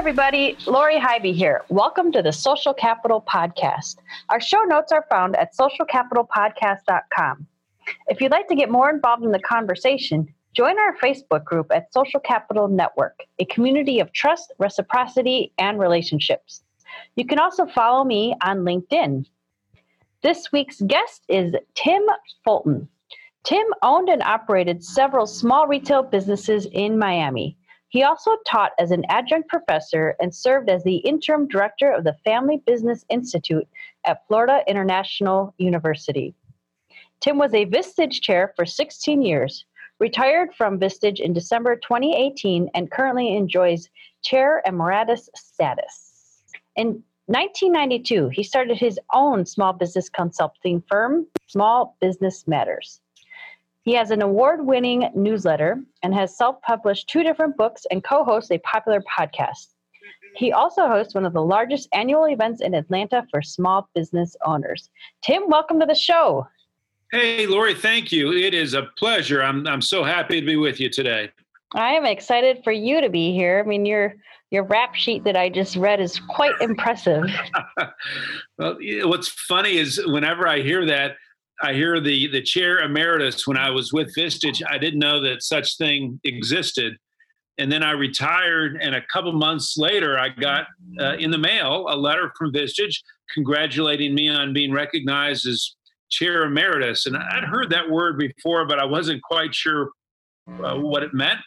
Everybody, Lori Highby here. Welcome to the Social Capital Podcast. Our show notes are found at socialcapitalpodcast.com. If you'd like to get more involved in the conversation, join our Facebook group at Social Capital Network, a community of trust, reciprocity, and relationships. You can also follow me on LinkedIn. This week's guest is Tim Fulton. Tim owned and operated several small retail businesses in Miami. He also taught as an adjunct professor and served as the interim director of the Family Business Institute at Florida International University. Tim was a Vistage chair for 16 years, retired from Vistage in December 2018, and currently enjoys chair emeritus status. In 1992, he started his own small business consulting firm, Small Business Matters. He has an award winning newsletter and has self published two different books and co hosts a popular podcast. He also hosts one of the largest annual events in Atlanta for small business owners. Tim, welcome to the show. Hey, Lori, thank you. It is a pleasure. I'm, I'm so happy to be with you today. I am excited for you to be here. I mean, your your rap sheet that I just read is quite impressive. well, what's funny is whenever I hear that, I hear the the chair emeritus. When I was with Vistage, I didn't know that such thing existed, and then I retired. And a couple months later, I got uh, in the mail a letter from Vistage congratulating me on being recognized as chair emeritus. And I'd heard that word before, but I wasn't quite sure uh, what it meant.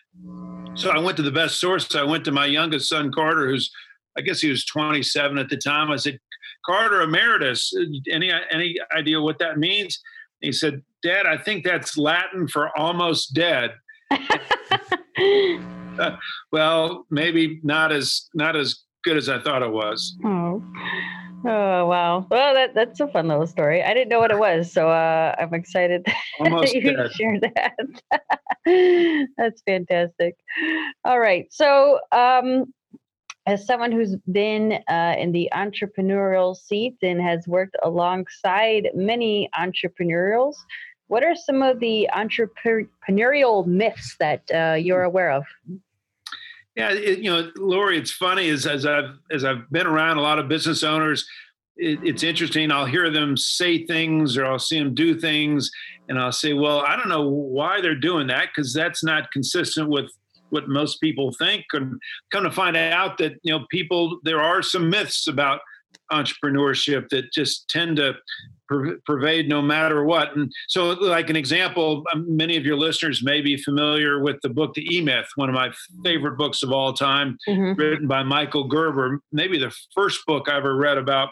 So I went to the best source. I went to my youngest son, Carter, who's, I guess he was 27 at the time. I said, Carter Emeritus, any, any idea what that means? He said, Dad, I think that's Latin for almost dead. uh, well, maybe not as not as good as I thought it was. Oh. Oh wow! Well, that that's a fun little story. I didn't know what it was, so uh, I'm excited Almost that you dead. share that. that's fantastic. All right, so um, as someone who's been uh, in the entrepreneurial seat and has worked alongside many entrepreneurials, what are some of the entrepreneurial myths that uh, you're aware of? Yeah, it, you know, Lori, it's funny as as I've as I've been around a lot of business owners. It, it's interesting. I'll hear them say things, or I'll see them do things, and I'll say, "Well, I don't know why they're doing that because that's not consistent with what most people think." And come to find out that you know, people there are some myths about entrepreneurship that just tend to pervade no matter what. And so, like an example, um, many of your listeners may be familiar with the book The E Myth, one of my favorite books of all time, mm-hmm. written by Michael Gerber. Maybe the first book I ever read about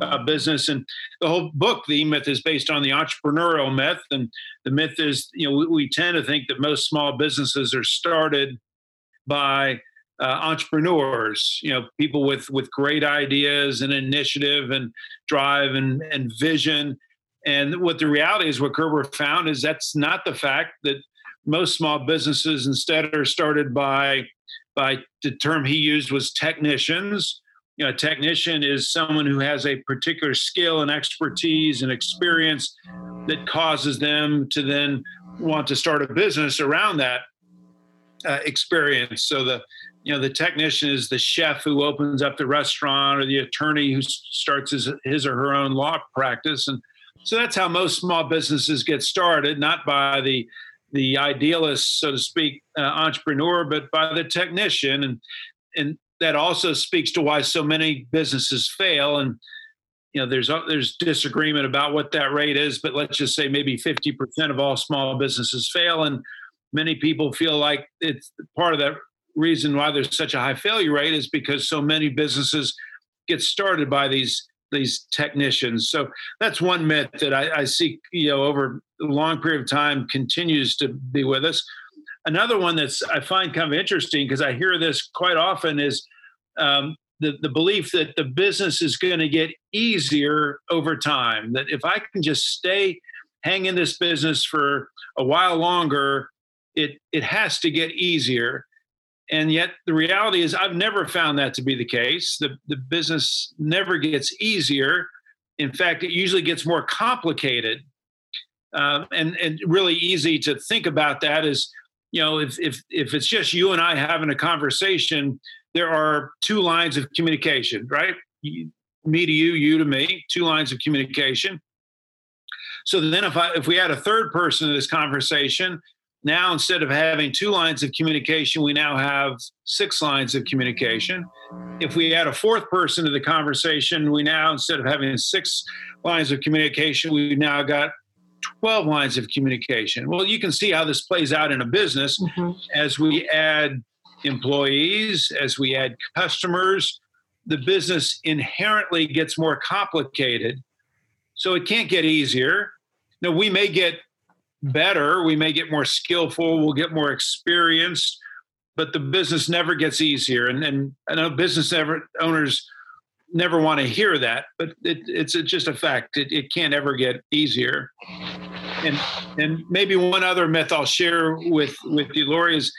uh, business. And the whole book, The E Myth, is based on the entrepreneurial myth. And the myth is, you know, we, we tend to think that most small businesses are started by uh, entrepreneurs, you know, people with with great ideas and initiative and drive and and vision. And what the reality is, what Gerber found is that's not the fact that most small businesses instead are started by by the term he used was technicians. You know, a technician is someone who has a particular skill and expertise and experience that causes them to then want to start a business around that uh, experience. So the you know the technician is the chef who opens up the restaurant or the attorney who starts his, his or her own law practice. And so that's how most small businesses get started not by the the idealist so to speak uh, entrepreneur but by the technician. And and that also speaks to why so many businesses fail. And you know there's there's disagreement about what that rate is but let's just say maybe 50% of all small businesses fail. And many people feel like it's part of that reason why there's such a high failure rate is because so many businesses get started by these these technicians. So that's one myth that I, I see, you know, over a long period of time continues to be with us. Another one that's I find kind of interesting because I hear this quite often is um, the the belief that the business is going to get easier over time. That if I can just stay hang in this business for a while longer, it it has to get easier. And yet the reality is I've never found that to be the case. The the business never gets easier. In fact, it usually gets more complicated. Um, and and really easy to think about that is, you know, if if if it's just you and I having a conversation, there are two lines of communication, right? Me to you, you to me, two lines of communication. So then if I if we had a third person in this conversation, now instead of having two lines of communication, we now have six lines of communication. If we add a fourth person to the conversation, we now, instead of having six lines of communication, we've now got 12 lines of communication. Well, you can see how this plays out in a business mm-hmm. as we add employees, as we add customers, the business inherently gets more complicated. So it can't get easier. Now, we may get better. We may get more skillful. We'll get more experienced, but the business never gets easier. And, and I know business owners never want to hear that, but it, it's just a fact. It, it can't ever get easier. And and maybe one other myth I'll share with with you, Lori, is,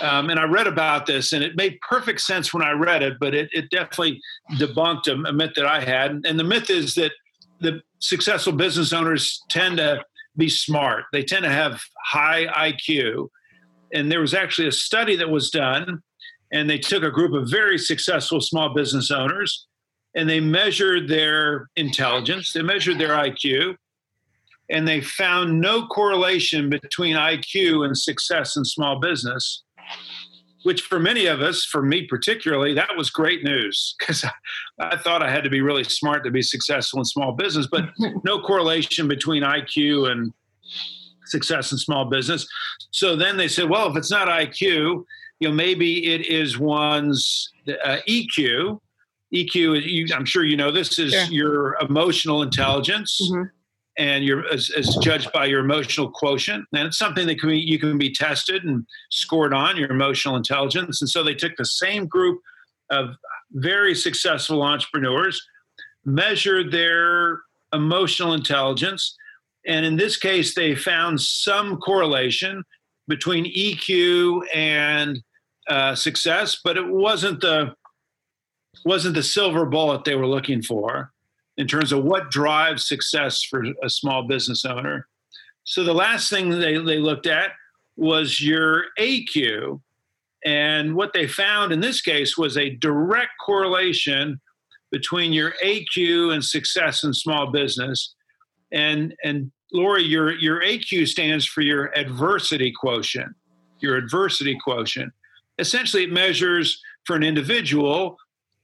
um, and I read about this, and it made perfect sense when I read it, but it, it definitely debunked a, a myth that I had. And the myth is that the successful business owners tend to be smart. They tend to have high IQ. And there was actually a study that was done, and they took a group of very successful small business owners and they measured their intelligence, they measured their IQ, and they found no correlation between IQ and success in small business which for many of us, for me particularly, that was great news because I, I, thought I had to be really smart to be successful in small business, but no correlation between IQ and success in small business. So then they said, well, if it's not IQ, you know, maybe it is one's uh, EQ. EQ, you, I'm sure you know this is sure. your emotional intelligence. Mm-hmm and you're as, as, judged by your emotional quotient. And it's something that can be, you can be tested and scored on your emotional intelligence. And so they took the same group of very successful entrepreneurs measured their emotional intelligence and in this case they found some correlation between eq and uh, success but it wasn't the wasn't the silver bullet they were looking for in terms of what drives success for a small business owner. So the last thing they, they looked at was your AQ. And what they found in this case was a direct correlation between your AQ and success in small business. And and Lori, your your AQ stands for your adversity quotient. Your adversity quotient. Essentially, it measures for an individual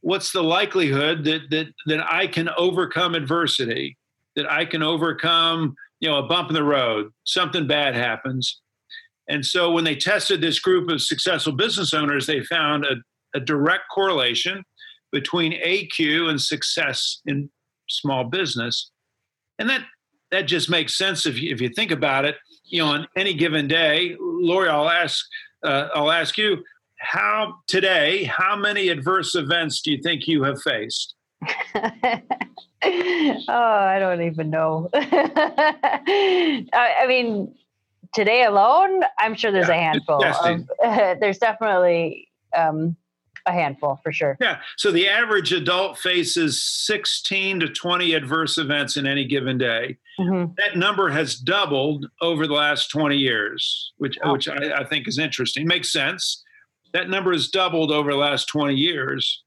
what's the likelihood that that that I can overcome adversity, that I can overcome, you know, a bump in the road, something bad happens. And so when they tested this group of successful business owners, they found a, a direct correlation between AQ and success in small business. And that that just makes sense if you, if you think about it. You know, on any given day, Lori, I'll ask uh, I'll ask you, how today, how many adverse events do you think you have faced? oh, I don't even know. I, mean, today alone, I'm sure there's yeah, a handful. Of, there's definitely um, a handful for sure. Yeah. So the average adult faces 16 to 20 adverse events in any given day. Mm-hmm. That number has doubled over the last 20 years, which oh. which I, I, think is interesting. Makes sense that number has doubled over the last 20 years.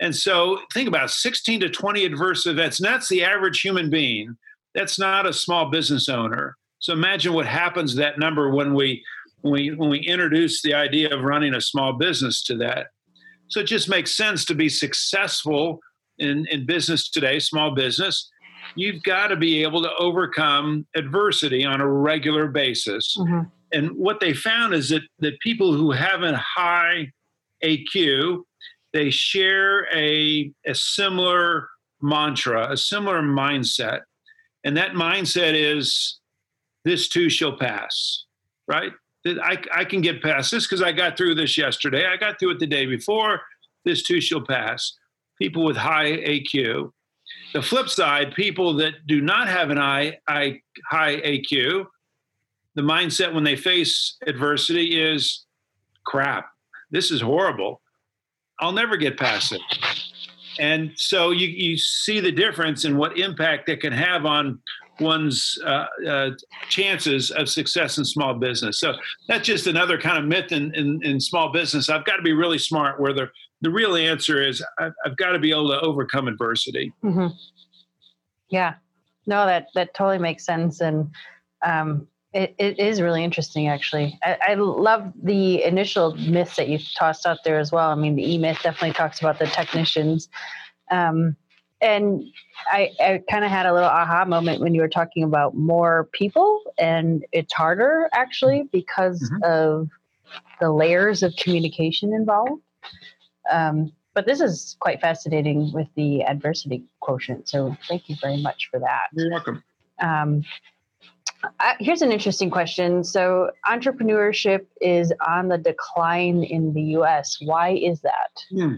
And so think about 16 to 20 adverse events. And that's the average human being. That's not a small business owner. So imagine what happens that number when we when we when we introduce the idea of running a small business to that. So it just makes sense to be successful in, in business today, small business. You've got to be able to overcome adversity on a regular basis. Mm-hmm and what they found is that that people who have a high AQ, they share a, a similar mantra, a similar mindset. And that mindset is this too shall pass, right? I, I can get past this because I got through this yesterday. I got through it the day before. This too shall pass. People with high AQ. The flip side, people that do not have an I, I, high AQ, the mindset when they face adversity is crap, this is horrible. I'll never get past it. And so you, you see the difference in what impact it can have on one's uh, uh, chances of success in small business. So that's just another kind of myth in, in, in small business. I've got to be really smart where the, the real answer is I've, I've got to be able to overcome adversity. Mm-hmm. Yeah, no, that, that totally makes sense. And um, it, it is really interesting, actually. I, I, love the initial myths that you tossed out there as well. I mean, the E myth definitely talks about the technicians. Um, and I, I kind of had a little aha moment when you were talking about more people, and it's harder actually because mm-hmm. of the layers of communication involved. Um, but this is quite fascinating with the adversity quotient. So thank you very much for that. You're welcome. Um, here's an interesting question. So, entrepreneurship is on the decline in the U.S. Why is that? Hmm.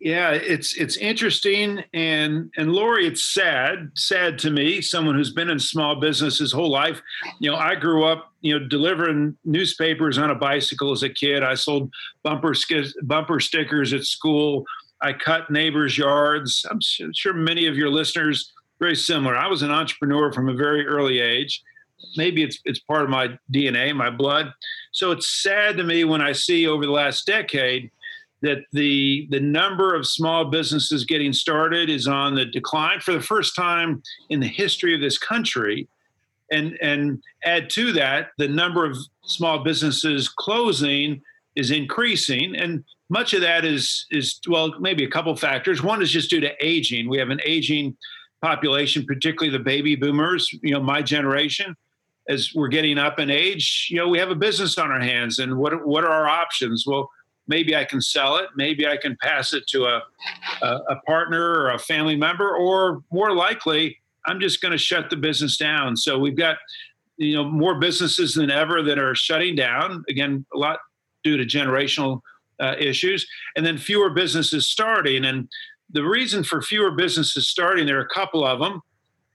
Yeah, it's it's interesting, and and Lori, it's sad, sad to me. Someone who's been in small business his whole life. You know, I grew up, you know, delivering newspapers on a bicycle as a kid. I sold bumper bumper stickers at school. I cut neighbors' yards. I'm sure many of your listeners very similar. I was an entrepreneur from a very early age. Maybe it's it's part of my DNA, my blood. So it's sad to me when I see over the last decade that the the number of small businesses getting started is on the decline for the first time in the history of this country. And and add to that, the number of small businesses closing is increasing. And much of that is is well, maybe a couple factors. One is just due to aging. We have an aging population, particularly the baby boomers, you know, my generation, as we're getting up in age, you know, we have a business on our hands. And what, what are our options? Well, maybe I can sell it. Maybe I can pass it to a, a, a partner or a family member, or more likely, I'm just going to shut the business down. So we've got, you know, more businesses than ever that are shutting down. Again, a lot due to generational uh, issues, and then fewer businesses starting. And the reason for fewer businesses starting, there are a couple of them.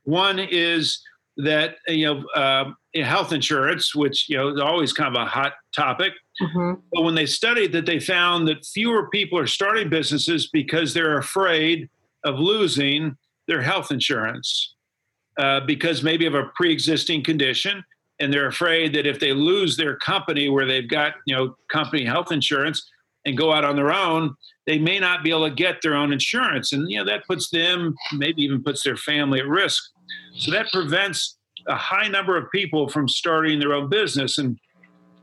One is that you know uh, health insurance, which you know is always kind of a hot topic. Mm-hmm. But when they studied that, they found that fewer people are starting businesses because they're afraid of losing their health insurance uh, because maybe of a pre-existing condition, and they're afraid that if they lose their company where they've got you know company health insurance and go out on their own, they may not be able to get their own insurance. And you know, that puts them, maybe even puts their family at risk. So that prevents a high number of people from starting their own business. And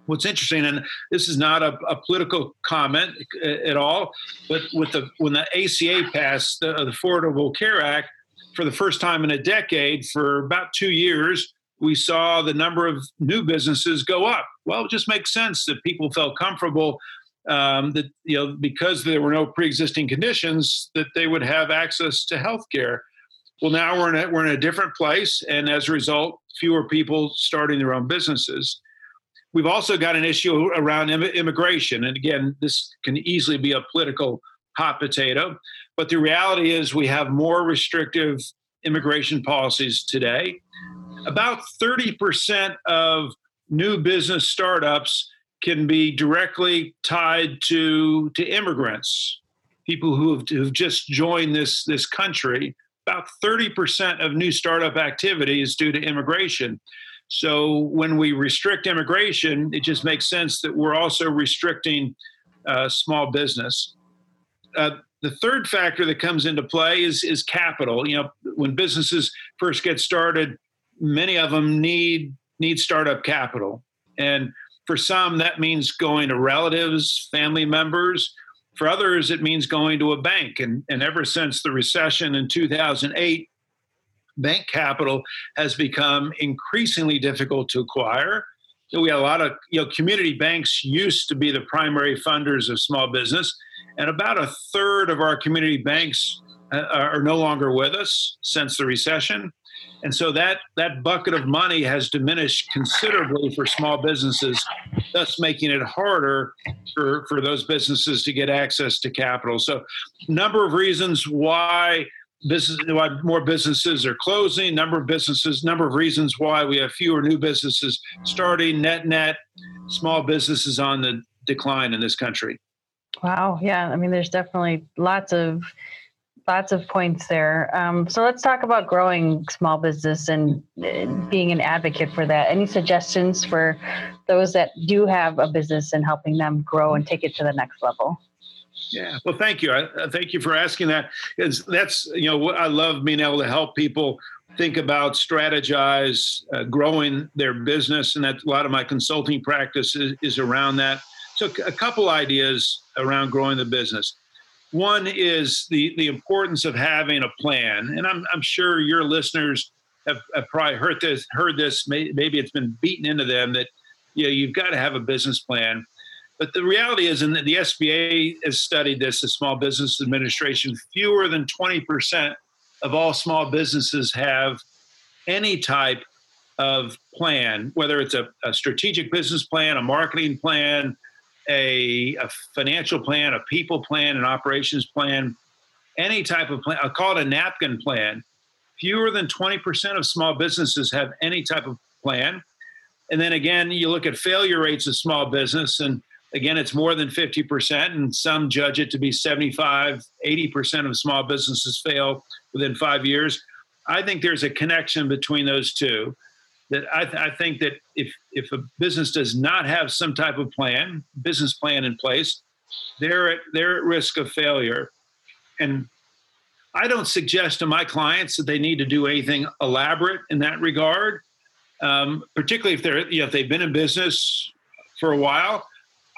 what's interesting, and this is not a, a political comment at all, but with the when the ACA passed the, the Affordable Care Act for the first time in a decade, for about two years, we saw the number of new businesses go up. Well, it just makes sense that people felt comfortable um, that you know because there were no pre-existing conditions that they would have access to health care well now we're in a, we're in a different place and as a result fewer people starting their own businesses. We've also got an issue around Im- immigration and again this can easily be a political hot potato but the reality is we have more restrictive immigration policies today. About 30% of new business startups can be directly tied to to immigrants, people who have, who've just joined this this country. About 30% of new startup activity is due to immigration. So when we restrict immigration, it just makes sense that we're also restricting uh, small business. Uh, the third factor that comes into play is is capital. You know, when businesses first get started, many of them need need startup capital, and for some, that means going to relatives, family members. For others, it means going to a bank. And, and ever since the recession in 2008, bank capital has become increasingly difficult to acquire. we had a lot of you know community banks used to be the primary funders of small business, and about a third of our community banks uh, are no longer with us since the recession. And so that, that bucket of money has diminished considerably for small businesses, thus making it harder for, for those businesses to get access to capital. So, number of reasons why business, why more businesses are closing, number of businesses, number of reasons why we have fewer new businesses starting, net net, small businesses on the decline in this country. Wow. Yeah. I mean, there's definitely lots of lots of points there. Um, so let's talk about growing small business and uh, being an advocate for that. Any suggestions for those that do have a business and helping them grow and take it to the next level? Yeah, well, thank you. I, thank you for asking that. Because that's you know what I love being able to help people think about, strategize, uh, growing their business, and that a lot of my consulting practice is, is around that. So, a couple ideas around growing the business. One is the the importance of having a plan, and I'm I'm sure your listeners have, have probably heard this heard this. Maybe it's been beaten into them that you know you've got to have a business plan. But the reality is, and the SBA has studied this, the Small Business Administration, fewer than 20% of all small businesses have any type of plan, whether it's a, a strategic business plan, a marketing plan, a, a, financial plan, a people plan, an operations plan, any type of plan. Uh, I'll call it a napkin plan. Fewer than 20% of small businesses have any type of plan. And then again, you look at failure rates of small business, and again, it's more than 50%, and some judge it to be 75, 80% of small businesses fail within five years. I think there's a connection between those two that I, th- I, think that if if a business does not have some type of plan, business plan in place, they're at they're at risk of failure. And I don't suggest to my clients that they need to do anything elaborate in that regard, um, particularly if they're you know if they've been in business for a while.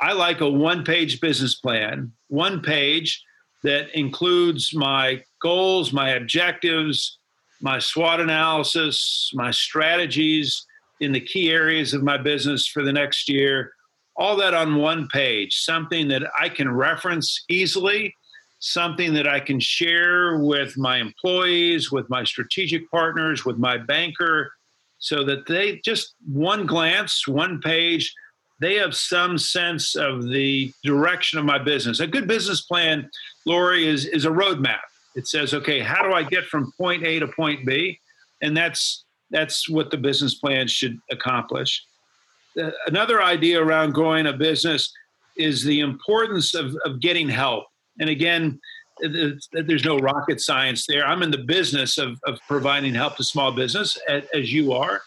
I like a one-page business plan, one page that includes my goals, my objectives, my SWOT analysis, my strategies in the key areas of my business for the next year, all that on one page, something that I can reference easily, something that I can share with my employees, with my strategic partners, with my banker, so that they just one glance, one page, they have some sense of the direction of my business. A good business plan, Lori, is, is a roadmap it says, okay, how do I get from point A to point B? And that's that's what the business plan should accomplish. Another idea around growing a business is the importance of, of getting help. And again, there's no rocket science there. I'm in the business of, of providing help to small business, as you are.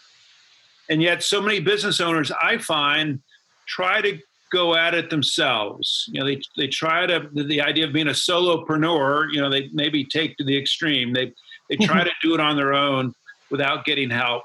And yet, so many business owners I find try to go at it themselves. You know, they they try to the, the idea of being a solopreneur. You know, they maybe take to the extreme. They they try to do it on their own without getting help.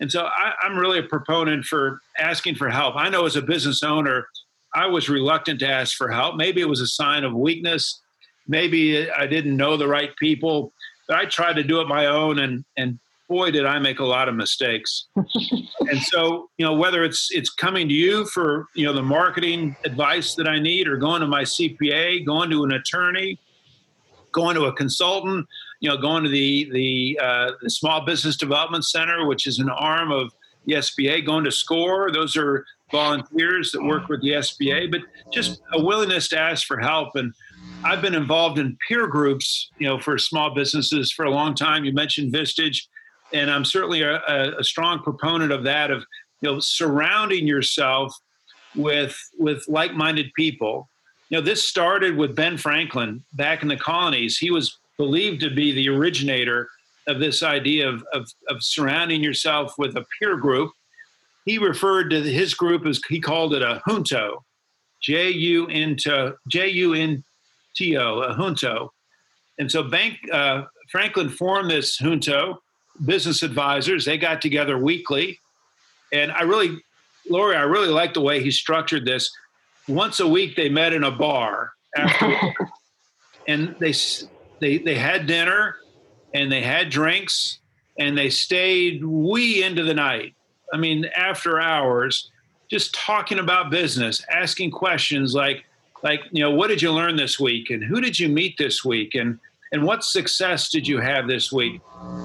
And so I, I'm really a proponent for asking for help. I know as a business owner, I was reluctant to ask for help. Maybe it was a sign of weakness. Maybe I didn't know the right people. But I tried to do it my own, and and boy, did I make a lot of mistakes. and so, you know, whether it's it's coming to you for you know the marketing advice that I need, or going to my CPA, going to an attorney, going to a consultant, you know, going to the the, uh, the Small Business Development Center, which is an arm of the SBA, going to SCORE. Those are volunteers that work with the SBA, but just a willingness to ask for help and. I've been involved in peer groups, you know, for small businesses for a long time. You mentioned Vistage and I'm certainly a, a, strong proponent of that of you know surrounding yourself with with like-minded people. You know, this started with Ben Franklin back in the colonies. He was believed to be the originator of this idea of, of, of surrounding yourself with a peer group. He referred to his group as he called it a junto, J U N T J U N T O, a junto. And so Bank uh, Franklin formed this junto business advisors. They got together weekly. And I really, Lori, I really like the way he structured this. Once a week, they met in a bar after, and they, they, they had dinner and they had drinks and they stayed wee into the night. I mean, after hours, just talking about business, asking questions like, like, you know, what did you learn this week? And who did you meet this week? And, and what success did you have this week?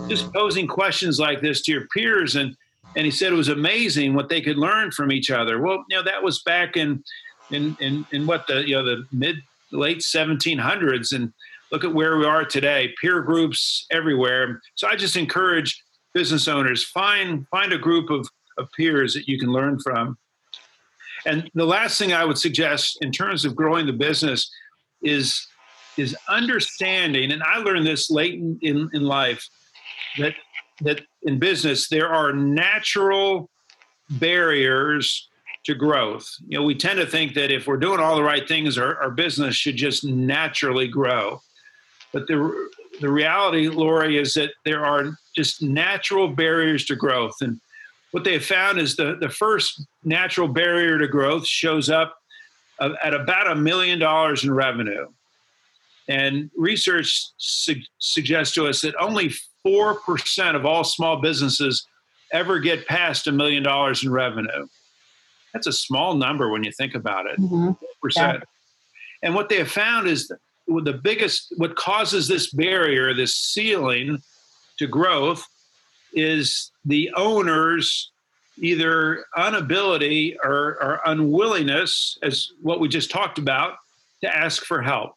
Just posing questions like this to your peers. And, and he said it was amazing what they could learn from each other. Well, you know, that was back in, in, in, in what the, you know, the mid late 1700s. And look at where we are today, peer groups everywhere. So I just encourage business owners find find a group of, of peers that you can learn from. And the last thing I would suggest in terms of growing the business is is understanding, and I learned this late in, in, in life, that that in business there are natural barriers to growth. You know, we tend to think that if we're doing all the right things, our, our business should just naturally grow. But the the reality, Lori, is that there are just natural barriers to growth. And what they have found is the, the first natural barrier to growth shows up at about a million dollars in revenue. And research su- suggests to us that only 4% of all small businesses ever get past a million dollars in revenue. That's a small number when you think about it. Mm-hmm. Percent. Yeah. And what they have found is that the biggest, what causes this barrier, this ceiling to growth, is the owner's either inability or, or unwillingness, as what we just talked about, to ask for help.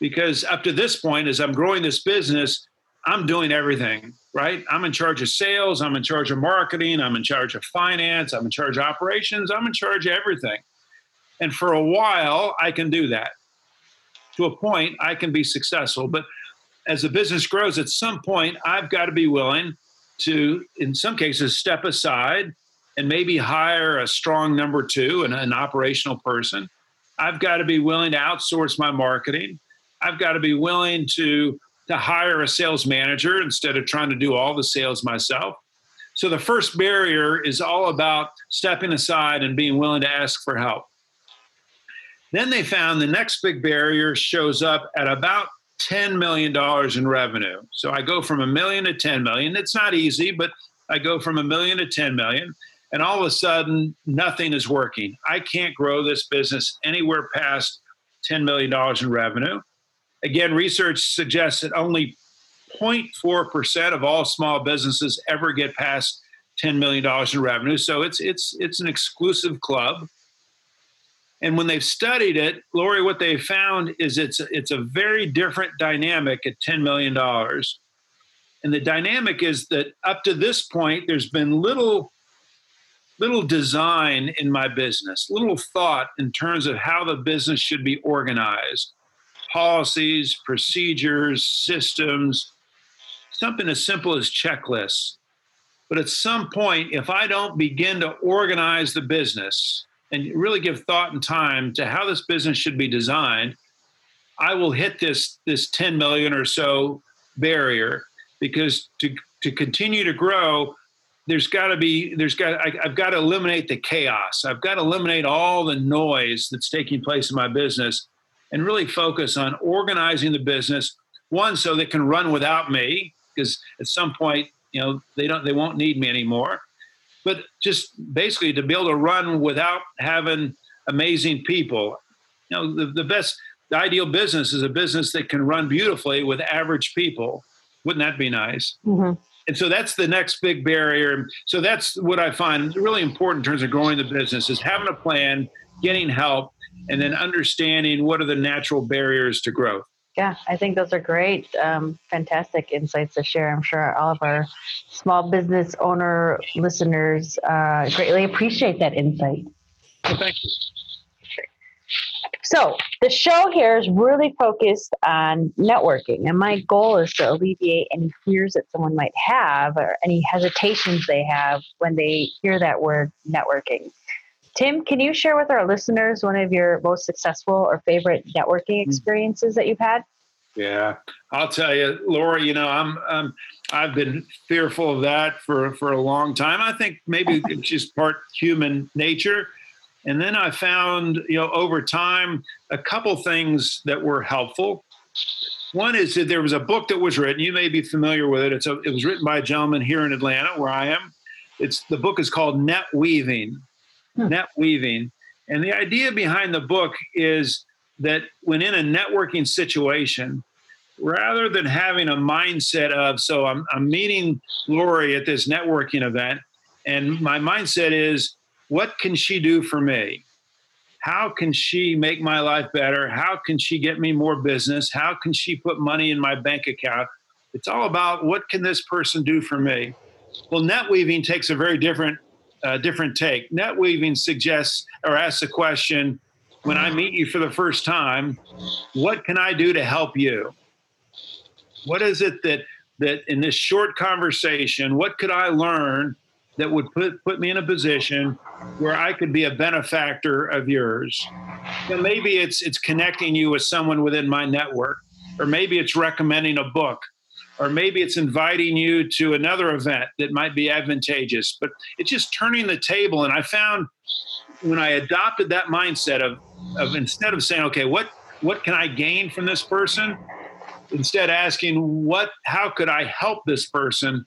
Because up to this point, as I'm growing this business, I'm doing everything, right? I'm in charge of sales, I'm in charge of marketing, I'm in charge of finance, I'm in charge of operations, I'm in charge of everything. And for a while, I can do that. To a point, I can be successful. But as the business grows, at some point, I've got to be willing to, in some cases, step aside and maybe hire a strong number two and an operational person. I've got to be willing to outsource my marketing. I've got to be willing to, to hire a sales manager instead of trying to do all the sales myself. So the first barrier is all about stepping aside and being willing to ask for help. Then they found the next big barrier shows up at about $10 million in revenue. So I go from a million to 10 million. It's not easy, but I go from a million to 10 million. And all of a sudden, nothing is working. I can't grow this business anywhere past $10 million in revenue. Again, research suggests that only 0.4% of all small businesses ever get past $10 million in revenue. So it's, it's, it's an exclusive club. And when they've studied it, Lori, what they found is it's it's a very different dynamic at $10 million. And the dynamic is that up to this point, there's been little little design in my business, little thought in terms of how the business should be organized, policies, procedures, systems, something as simple as checklists. But at some point, if I don't begin to organize the business, and really give thought and time to how this business should be designed, I will hit this this 10 million or so barrier because to to continue to grow, there's got to be there's got I've got to eliminate the chaos. I've got to eliminate all the noise that's taking place in my business, and really focus on organizing the business. One, so they can run without me, because at some point, you know, they don't they won't need me anymore but just basically to be able to run without having amazing people. You know, the, the best, the ideal business is a business that can run beautifully with average people. Wouldn't that be nice? Mm-hmm. And so that's the next big barrier. So that's what I find really important in terms of growing the business is having a plan, getting help, and then understanding what are the natural barriers to growth. Yeah, I think those are great, um, fantastic insights to share. I'm sure all of our small business owner listeners uh, greatly appreciate that insight. Well, thank you. So, the show here is really focused on networking, and my goal is to alleviate any fears that someone might have or any hesitations they have when they hear that word networking. Tim, can you share with our listeners one of your most successful or favorite networking hmm. experiences that you've had? Yeah, I'll tell you, Laura. You know, I'm, I'm I've been fearful of that for for a long time. I think maybe it's just part human nature. And then I found, you know, over time, a couple things that were helpful. One is that there was a book that was written. You may be familiar with it. It's a, it was written by a gentleman here in Atlanta, where I am. It's the book is called Net Weaving. Hmm. net weaving. And the idea behind the book is that when in a networking situation, rather than having a mindset of, so I'm, I'm meeting Lori at this networking event, and my mindset is, what can she do for me? how can she make my life better? How can she get me more business? How can she put money in my bank account? It's all about what can this person do for me? Well, net weaving takes a very different uh, different take. Net weaving suggests or asks the question when I meet you for the first time, what can I do to help you? What is it that that in this short conversation, what could I learn that would put put me in a position where I could be a benefactor of yours? And maybe it's it's connecting you with someone within my network, or maybe it's recommending a book, or maybe it's inviting you to another event that might be advantageous. But it's just turning the table. And I found when I adopted that mindset of of instead of saying, okay, what what can I gain from this person? Instead asking what how could I help this person?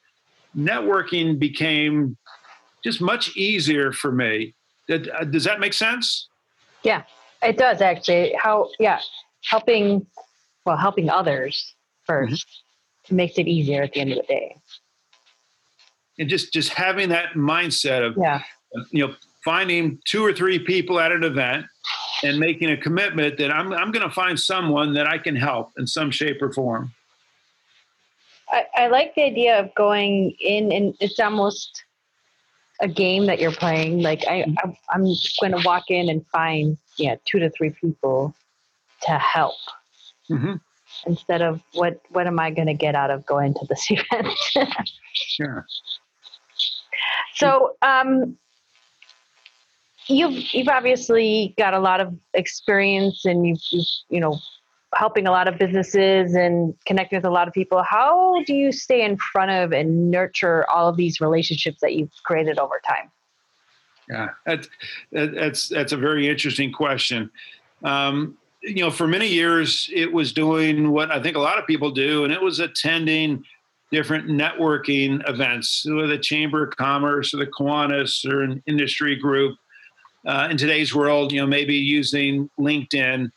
Networking became just much easier for me. Uh, does that make sense? Yeah, it does actually. How yeah, helping well, helping others 1st mm-hmm. Makes it easier at the end of the day. And just just having that mindset of yeah. you know finding two or three people at an event and making a commitment that I'm, I'm going to find someone that I can help in some shape or form. I, I like the idea of going in and it's almost a game that you're playing. Like I, I am going to walk in and find yeah two to three people to help. Mm-hmm. Instead of what what am I going to get out of going to this event? sure. So um, you've you've obviously got a lot of experience and you've, you've you know helping a lot of businesses and connecting with a lot of people how do you stay in front of and nurture all of these relationships that you've created over time yeah that's that's that's a very interesting question um, you know for many years it was doing what i think a lot of people do and it was attending different networking events with the chamber of commerce or the kiwanis or an industry group uh, in today's world, you know, maybe using LinkedIn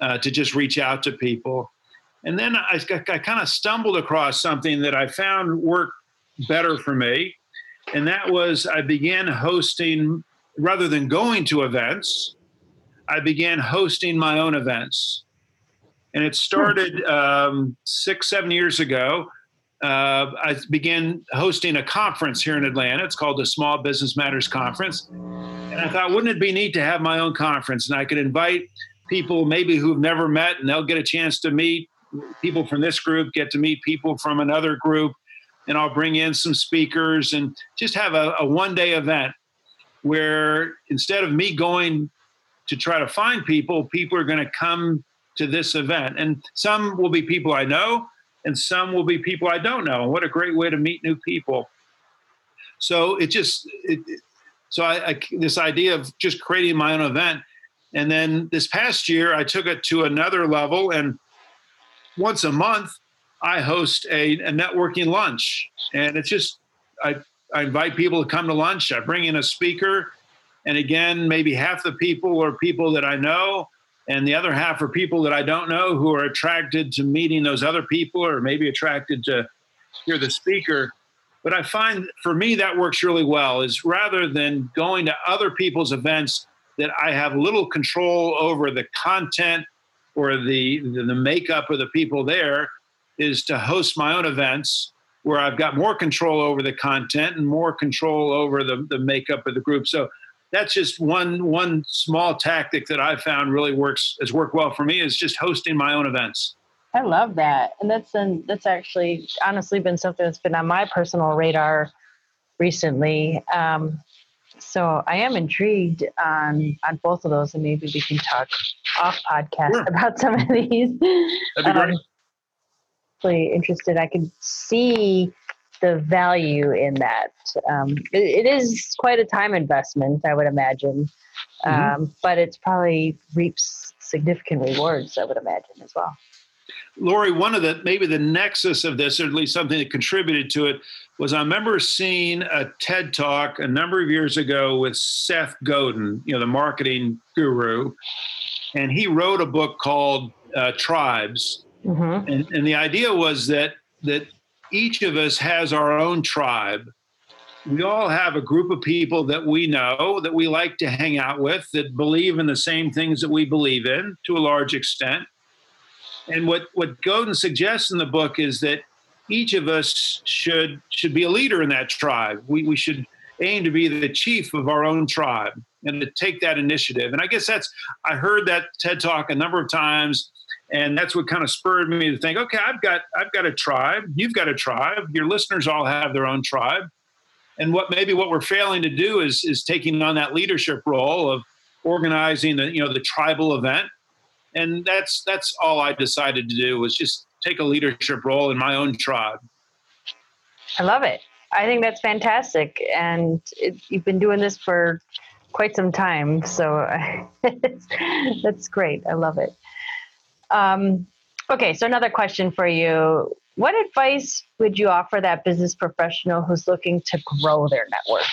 uh, to just reach out to people. And then I, I kind of stumbled across something that I found worked better for me. And that was I began hosting, rather than going to events, I began hosting my own events. And it started um, six, seven years ago. Uh, I began hosting a conference here in Atlanta. It's called the Small Business Matters Conference. And I thought, wouldn't it be neat to have my own conference? And I could invite people maybe who've never met and they'll get a chance to meet people from this group, get to meet people from another group. And I'll bring in some speakers and just have a, a one day event where instead of me going to try to find people, people are going to come to this event. And some will be people I know, and some will be people I don't know. And what a great way to meet new people. So it just, it, so I, I, this idea of just creating my own event, and then this past year I took it to another level, and once a month I host a, a networking lunch, and it's just I, I invite people to come to lunch. I bring in a speaker, and again maybe half the people are people that I know, and the other half are people that I don't know who are attracted to meeting those other people, or maybe attracted to hear the speaker but I find for me that works really well is rather than going to other people's events that I have little control over the content or the, the, the makeup of the people there is to host my own events where I've got more control over the content and more control over the, the makeup of the group. So that's just one one small tactic that I've found really works has worked well for me is just hosting my own events. I love that, and that's been that's actually honestly been something that's been on my personal radar recently. Um, so I am intrigued on on both of those, and maybe we can talk off podcast sure. about some of these. That'd be great. Um, really interested. I can see the value in that. Um, it, it is quite a time investment, I would imagine, mm-hmm. um, but it's probably reaps significant rewards, I would imagine as well. Lori, one of the maybe the nexus of this, or at least something that contributed to it, was I remember seeing a TED talk a number of years ago with Seth Godin, you know, the marketing guru, and he wrote a book called uh, Tribes, mm-hmm. and, and the idea was that that each of us has our own tribe, we all have a group of people that we know that we like to hang out with that believe in the same things that we believe in to a large extent. And what, what Godin suggests in the book is that each of us should should be a leader in that tribe. We, we should aim to be the chief of our own tribe and to take that initiative. And I guess that's I heard that TED talk a number of times and that's what kind of spurred me to think okay i've got i've got a tribe. You've got a tribe. Your listeners all have their own tribe. And what maybe what we're failing to do is is taking on that leadership role of organizing the you know the tribal event. And that's that's all i decided to do was just take a leadership role in my own tribe. I love it. I think that's fantastic. And it, you've been doing this for quite some time. So that's great. I love it um, okay, so another question for you. What advice would you offer that business professional who's looking to grow their network?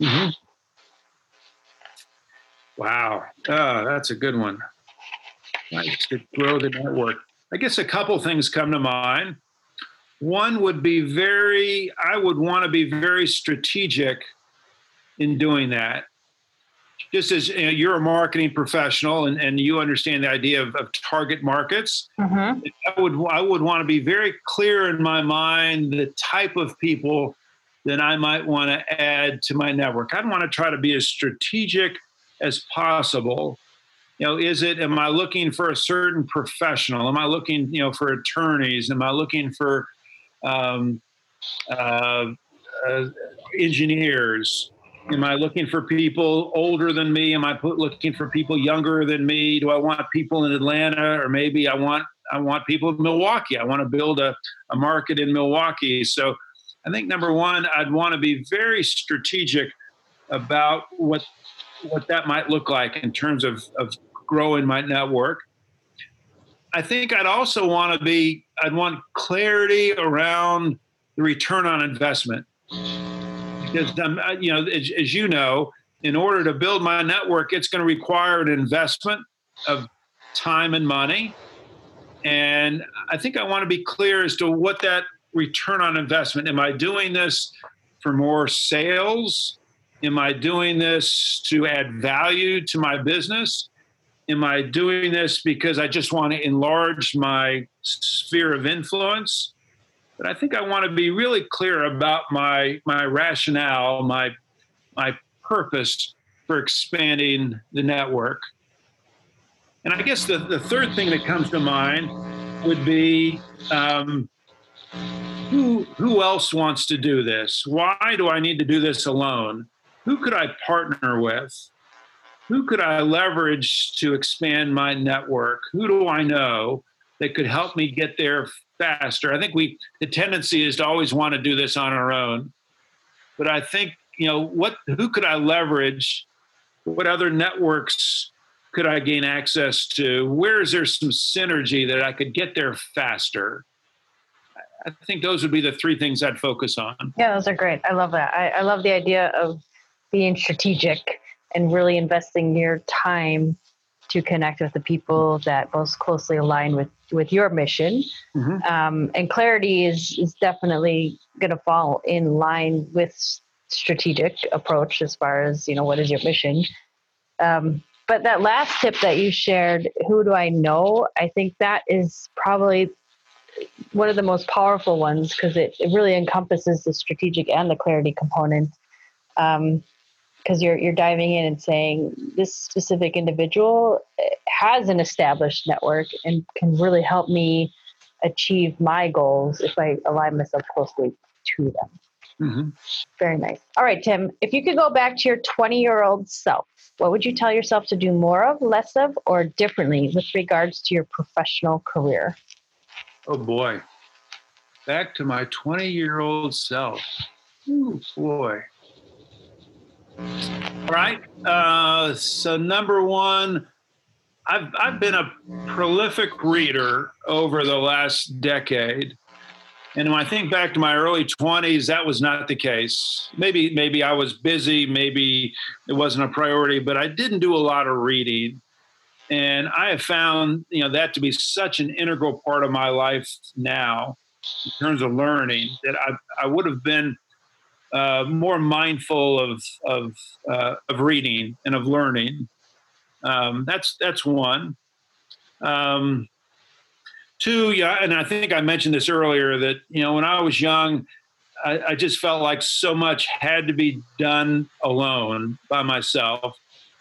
Mm-hmm. Wow, oh, that's a good one. To grow the network. I guess a couple things come to mind. One would be very, I would want to be very strategic in doing that just as you know, you're a marketing professional and, and you understand the idea of, of target markets, mm-hmm. I would I would want to be very clear in my mind the type of people that I might want to add to my network. I'd want to try to be as strategic as possible. You know, is it am I looking for a certain professional? Am I looking, you know, for attorneys? Am I looking for um, uh, uh, engineers? Am I looking for people older than me? Am I looking for people younger than me? Do I want people in Atlanta or maybe I want I want people in Milwaukee? I want to build a, a market in Milwaukee. So I think number one, I'd want to be very strategic about what what that might look like in terms of, of growing my network. I think I'd also want to be I'd want clarity around the return on investment because um, you know, as, as you know, in order to build my network, it's going to require an investment of time and money. And I think I want to be clear as to what that return on investment. Am I doing this for more sales? Am I doing this to add value to my business? Am I doing this because I just want to enlarge my sphere of influence? But I think I want to be really clear about my my rationale, my my purpose for expanding the network. And I guess the, the third thing that comes to mind would be um, who who else wants to do this? Why do I need to do this alone? Who could I partner with? Who could I leverage to expand my network? Who do I know that could help me get there faster. I think we the tendency is to always want to do this on our own. But I think, you know, what who could I leverage? What other networks could I gain access to? Where is there some synergy that I could get there faster? I think those would be the three things I'd focus on. Yeah, those are great. I love that. I, I love the idea of being strategic and really investing your time to connect with the people that most closely align with with your mission. Mm-hmm. Um, and clarity is is definitely going to fall in line with strategic approach as far as you know what is your mission. Um, but that last tip that you shared, who do I know? I think that is probably one of the most powerful ones because it, it really encompasses the strategic and the clarity component. Um, because you're you're diving in and saying this specific individual eh, has an established network and can really help me achieve my goals if I align myself closely to them. Mm-hmm. Very nice. All right, Tim, if you could go back to your 20 year old self, what would you tell yourself to do more of, less of, or differently with regards to your professional career? Oh boy. Back to my 20 year old self. Oh boy. All right. Uh, so number one, I've I've been a prolific reader over the last decade. And when I think back to my early 20s, that was not the case. Maybe maybe I was busy, maybe it wasn't a priority, but I didn't do a lot of reading. And I have found, you know, that to be such an integral part of my life now in terms of learning that I I would have been uh, more mindful of of uh, of reading and of learning. Um, that's that's one. Um, two, yeah, and I think I mentioned this earlier that you know when I was young, I, I just felt like so much had to be done alone by myself,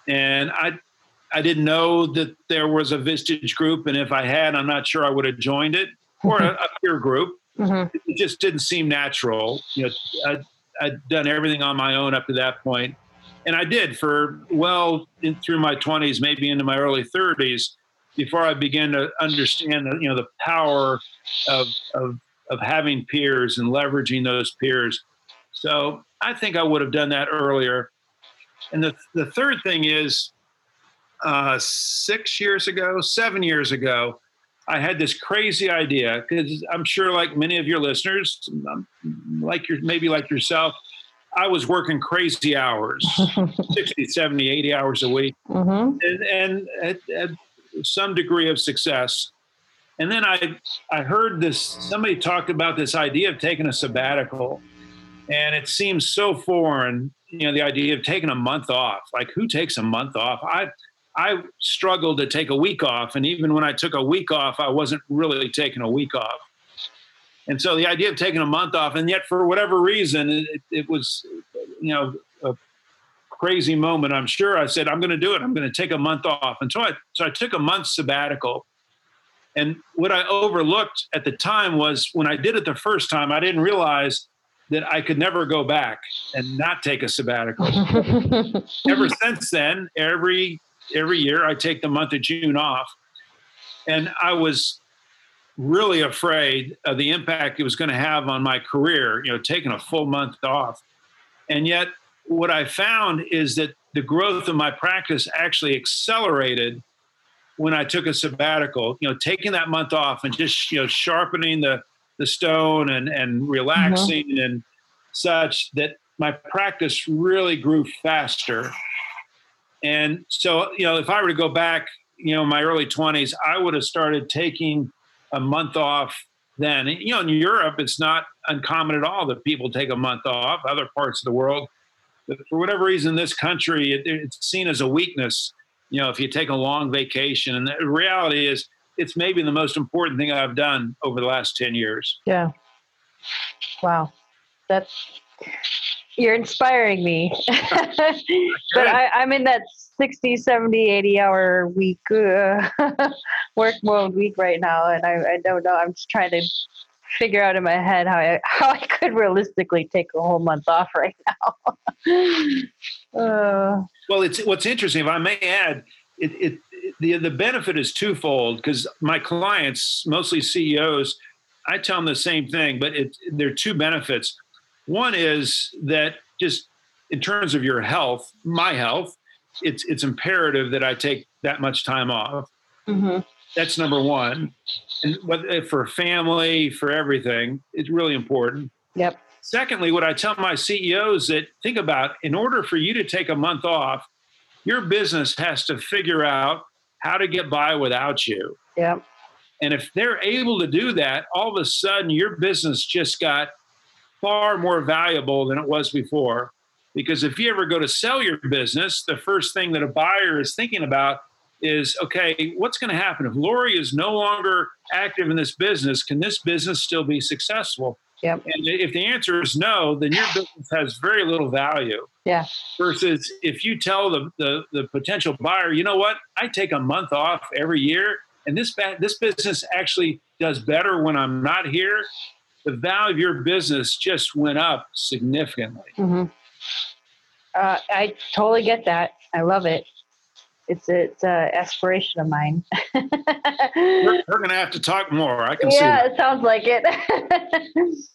and I I didn't know that there was a Vistage group, and if I had, I'm not sure I would have joined it or a, a peer group. Mm-hmm. It just didn't seem natural. You know, I, I'd done everything on my own up to that point, and I did for well in, through my 20s, maybe into my early 30s, before I began to understand you know the power of, of of having peers and leveraging those peers. So I think I would have done that earlier. And the the third thing is, uh, six years ago, seven years ago, I had this crazy idea because I'm sure, like many of your listeners, um, like your maybe like yourself, I was working crazy hours 60, 70, 80 hours a week, mm-hmm. and, and at, at, some degree of success. And then I, I heard this somebody talked about this idea of taking a sabbatical, and it seems so foreign. You know, the idea of taking a month off. Like, who takes a month off? I I struggled to take a week off. And even when I took a week off, I wasn't really taking a week off. And so the idea of taking a month off, and yet for whatever reason, it, it was, you know, a crazy moment. I'm sure I said, I'm going to do it. I'm going to take a month off. And so I, so I took a month sabbatical. And what I overlooked at the time was when I did it the first time, I didn't realize that I could never go back and not take a sabbatical. Ever since then, every every year I take the month of June off. And I was really afraid of the impact it was going to have on my career, you know, taking a full month off. And yet, what I found is that the growth of my practice actually accelerated when I took a sabbatical, you know, taking that month off and just, you know, sharpening the, the stone and, and relaxing mm-hmm. and such that my practice really grew faster and so, you know, if I were to go back, you know, my early 20s, I would have started taking a month off then. You know, in Europe, it's not uncommon at all that people take a month off, other parts of the world. But for whatever reason, this country, it, it's seen as a weakness, you know, if you take a long vacation. And the reality is, it's maybe the most important thing I've done over the last 10 years. Yeah. Wow. That's you're inspiring me. but I, am in that 60, 70, 80 hour week uh, work mode week right now. And I, I don't know. I'm just trying to figure out in my head how I, how I could realistically take a whole month off right now. uh, well, it's what's interesting, if I may add, it, it, the, the benefit is twofold because my clients, mostly CEOs, I tell them the same thing, but it, there are two benefits one is that just in terms of your health, my health, it's it's imperative that I take that much time off. Mm-hmm. That's number one, and whether for family, for everything, it's really important. Yep. Secondly, what I tell my CEOs that think about in order for you to take a month off, your business has to figure out how to get by without you. Yep. And if they're able to do that, all of a sudden your business just got far more valuable than it was before. Because if you ever go to sell your business, the first thing that a buyer is thinking about is okay, what's going to happen if Lori is no longer active in this business? Can this business still be successful? Yep. And if the answer is no, then your business has very little value. Yeah. Versus if you tell the, the, the potential buyer, you know what, I take a month off every year, and this this business actually does better when I'm not here the value of your business just went up significantly. Mm-hmm. Uh, I totally get that. I love it. It's it's a aspiration of mine. we're, we're going to have to talk more. I can yeah, see. Yeah, it sounds like it.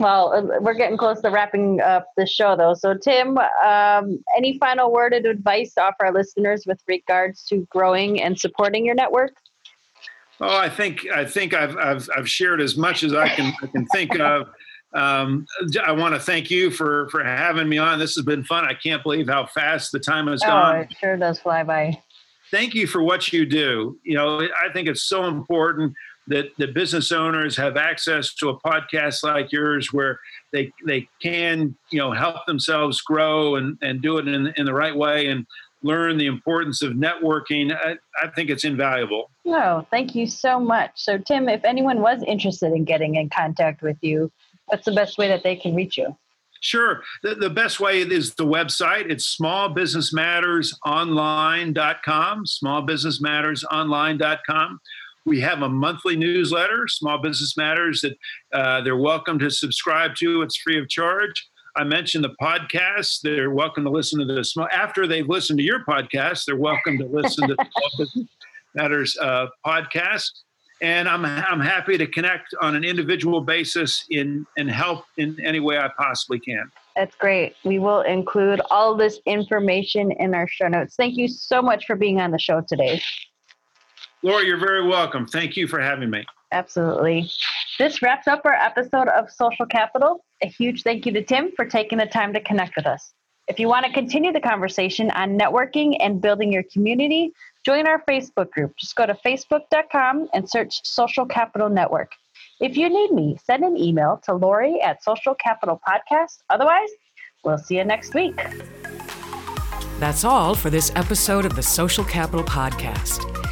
well, uh, we're getting close to wrapping up the show, though. So, Tim, um, any final word of advice to offer our listeners with regards to growing and supporting your network? Oh, I think I think I've I've, I've shared as much as I can I can think of. Um, I want to thank you for for having me on. This has been fun. I can't believe how fast the time has oh, gone. It sure does fly by. Thank you for what you do. You know, I think it's so important that the business owners have access to a podcast like yours where they they can you know help themselves grow and, and do it in, in the right way and learn the importance of networking I, I think it's invaluable no thank you so much so tim if anyone was interested in getting in contact with you what's the best way that they can reach you Sure. The, the best way is the website. It's smallbusinessmattersonline.com, smallbusinessmattersonline.com. We have a monthly newsletter, Small Business Matters, that uh, they're welcome to subscribe to. It's free of charge. I mentioned the podcast. They're welcome to listen to the small. After they've listened to your podcast, they're welcome to listen to the Small Matters uh, podcast. And I'm I'm happy to connect on an individual basis in and help in any way I possibly can. That's great. We will include all this information in our show notes. Thank you so much for being on the show today. Laura, you're very welcome. Thank you for having me. Absolutely. This wraps up our episode of Social Capital. A huge thank you to Tim for taking the time to connect with us. If you want to continue the conversation on networking and building your community, join our Facebook group. Just go to facebook.com and search Social Capital Network. If you need me, send an email to Lori at Social Capital Podcast. Otherwise, we'll see you next week. That's all for this episode of the Social Capital Podcast.